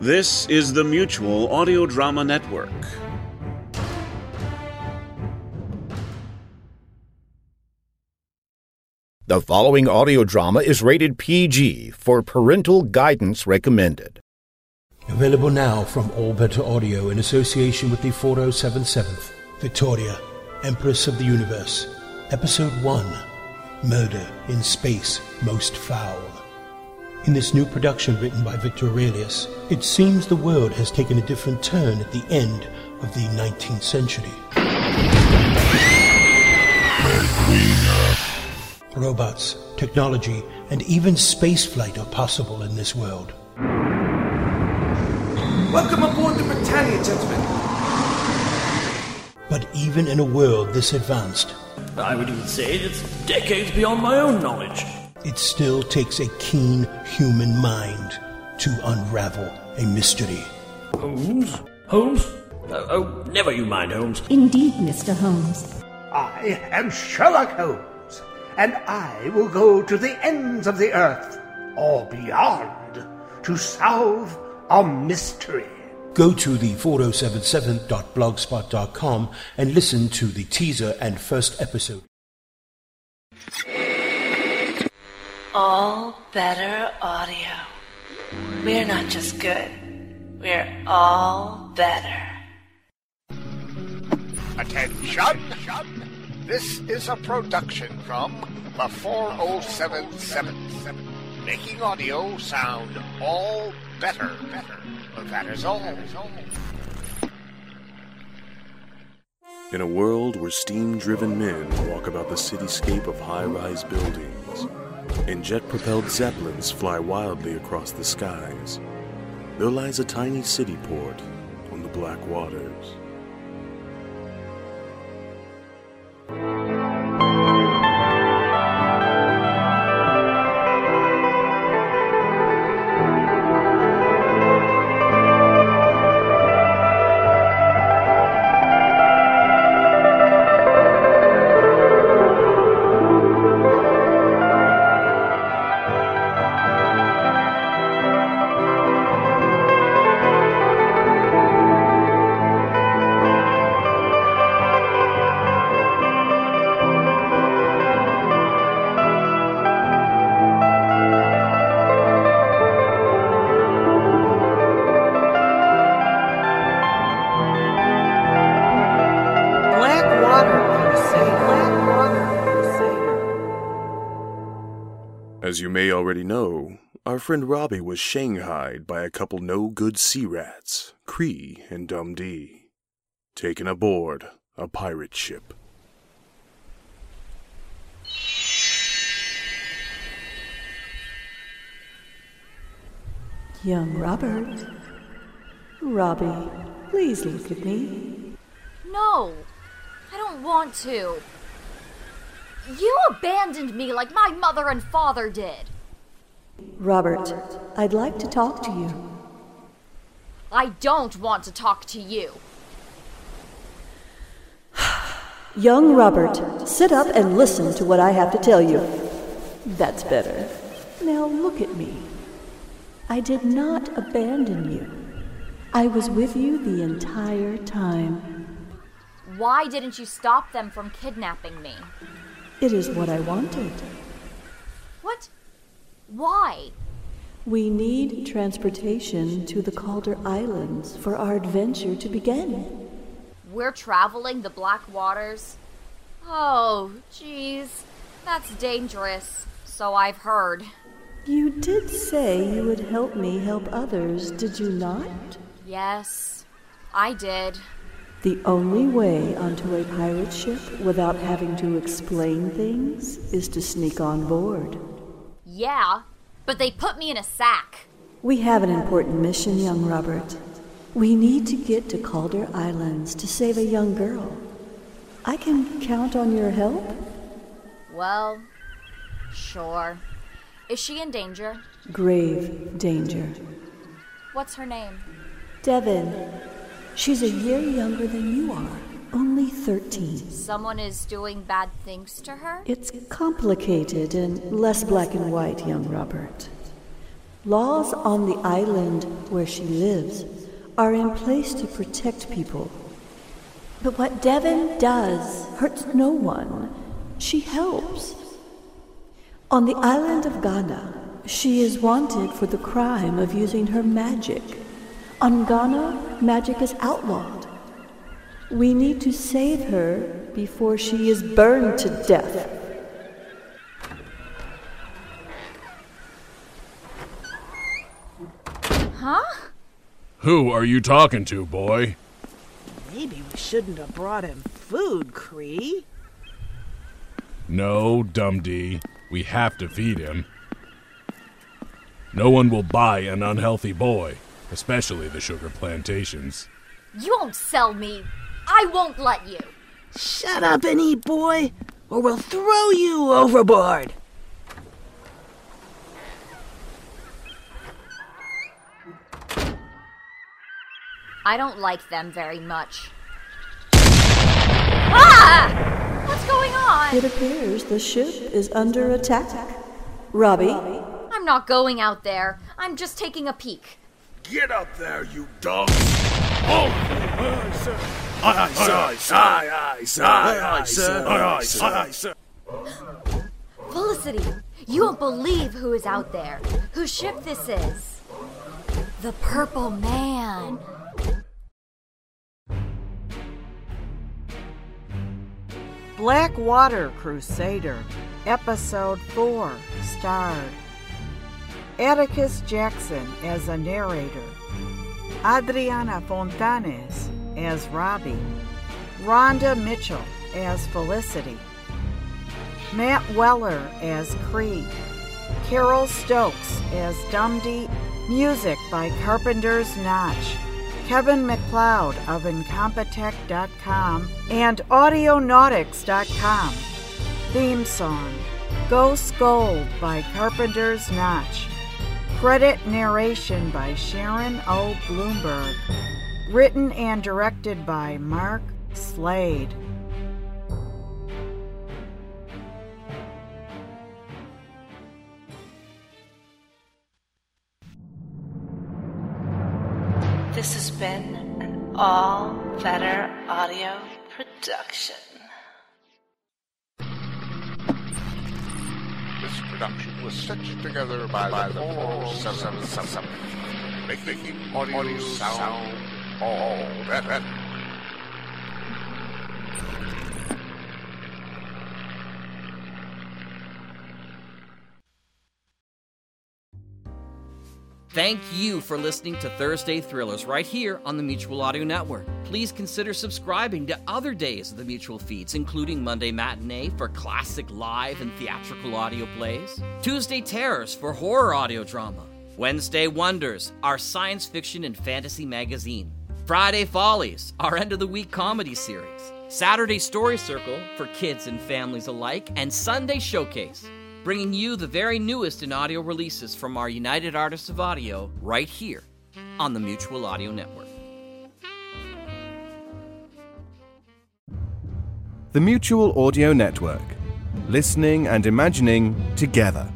This is the Mutual Audio Drama Network. The following audio drama is rated PG for parental guidance recommended. Available now from All Better Audio in association with the 4077th Victoria, Empress of the Universe. Episode 1 Murder in Space Most Foul. In this new production written by Victor Aurelius, it seems the world has taken a different turn at the end of the 19th century. Robots, technology, and even spaceflight are possible in this world. Welcome aboard the Britannia, gentlemen. But even in a world this advanced, I would even say it's decades beyond my own knowledge. It still takes a keen human mind to unravel a mystery. Holmes? Holmes? Oh, oh, never you mind, Holmes. Indeed, Mr. Holmes. I am Sherlock Holmes, and I will go to the ends of the earth or beyond to solve a mystery. Go to the 4077.blogspot.com and listen to the teaser and first episode. All better audio. We're not just good, we're all better. Attention! This is a production from the 40777. Making audio sound all better. Better. That is all. In a world where steam driven men walk about the cityscape of high rise buildings and jet propelled zeppelins fly wildly across the skies, there lies a tiny city port on the black waters. As you may already know, our friend Robbie was shanghaied by a couple no good sea rats, Cree and Dundee, taken aboard a pirate ship. Young Robert. Robbie, please look at me. No, I don't want to. You abandoned me like my mother and father did. Robert, I'd like to talk to you. I don't want to talk to you. Young Robert, sit up and listen to what I have to tell you. That's better. Now look at me. I did not abandon you. I was with you the entire time. Why didn't you stop them from kidnapping me? It is what I wanted. What? Why? We need transportation to the Calder Islands for our adventure to begin. We're traveling the Black Waters? Oh, jeez. That's dangerous. So I've heard. You did say you would help me help others, did you not? Yes, I did. The only way onto a pirate ship without having to explain things is to sneak on board. Yeah, but they put me in a sack. We have an important mission, young Robert. We need to get to Calder Islands to save a young girl. I can count on your help? Well, sure. Is she in danger? Grave danger. What's her name? Devon. She's a year younger than you are, only 13. Someone is doing bad things to her? It's complicated and less black and white, young Robert. Laws on the island where she lives are in place to protect people. But what Devon does hurts no one. She helps. On the island of Ghana, she is wanted for the crime of using her magic. On Ghana, magic is outlawed. We need to save her before she is burned to death. Huh? Who are you talking to, boy? Maybe we shouldn't have brought him food, Cree. No, Dumdy. We have to feed him. No one will buy an unhealthy boy, especially the sugar plantations. You won't sell me. I won't let you. Shut up and eat, boy, or we'll throw you overboard. I don't like them very much. Ah! What's going on? It appears the ship is under attack. Robbie? I'm not going out there. I'm just taking a peek. Get up there, you dogs! Oh! Aye, sir! Aye, sir! Aye, sir! Aye, sir! Aye, sir! Aye, sir! Aye, sir! Felicity, you won't believe who is out there. Whose ship this is. The Purple Man. Blackwater Crusader, Episode 4, starred Atticus Jackson as a narrator, Adriana Fontanes as Robbie, Rhonda Mitchell as Felicity, Matt Weller as Cree, Carol Stokes as Dumdy, music by Carpenter's Notch. Kevin MacLeod of Incompetech.com and Audionautix.com. Theme song Ghost Gold by Carpenter's Notch. Credit narration by Sharon O. Bloomberg. Written and directed by Mark Slade. This has been an all better audio production. This production was stitched together by, by the 4777, making audio sound all better. Thank you for listening to Thursday Thrillers right here on the Mutual Audio Network. Please consider subscribing to other days of the Mutual feeds, including Monday Matinee for classic live and theatrical audio plays, Tuesday Terrors for horror audio drama, Wednesday Wonders, our science fiction and fantasy magazine, Friday Follies, our end of the week comedy series, Saturday Story Circle for kids and families alike, and Sunday Showcase bringing you the very newest in audio releases from our United Artists of Audio right here on the Mutual Audio Network. The Mutual Audio Network. Listening and imagining together.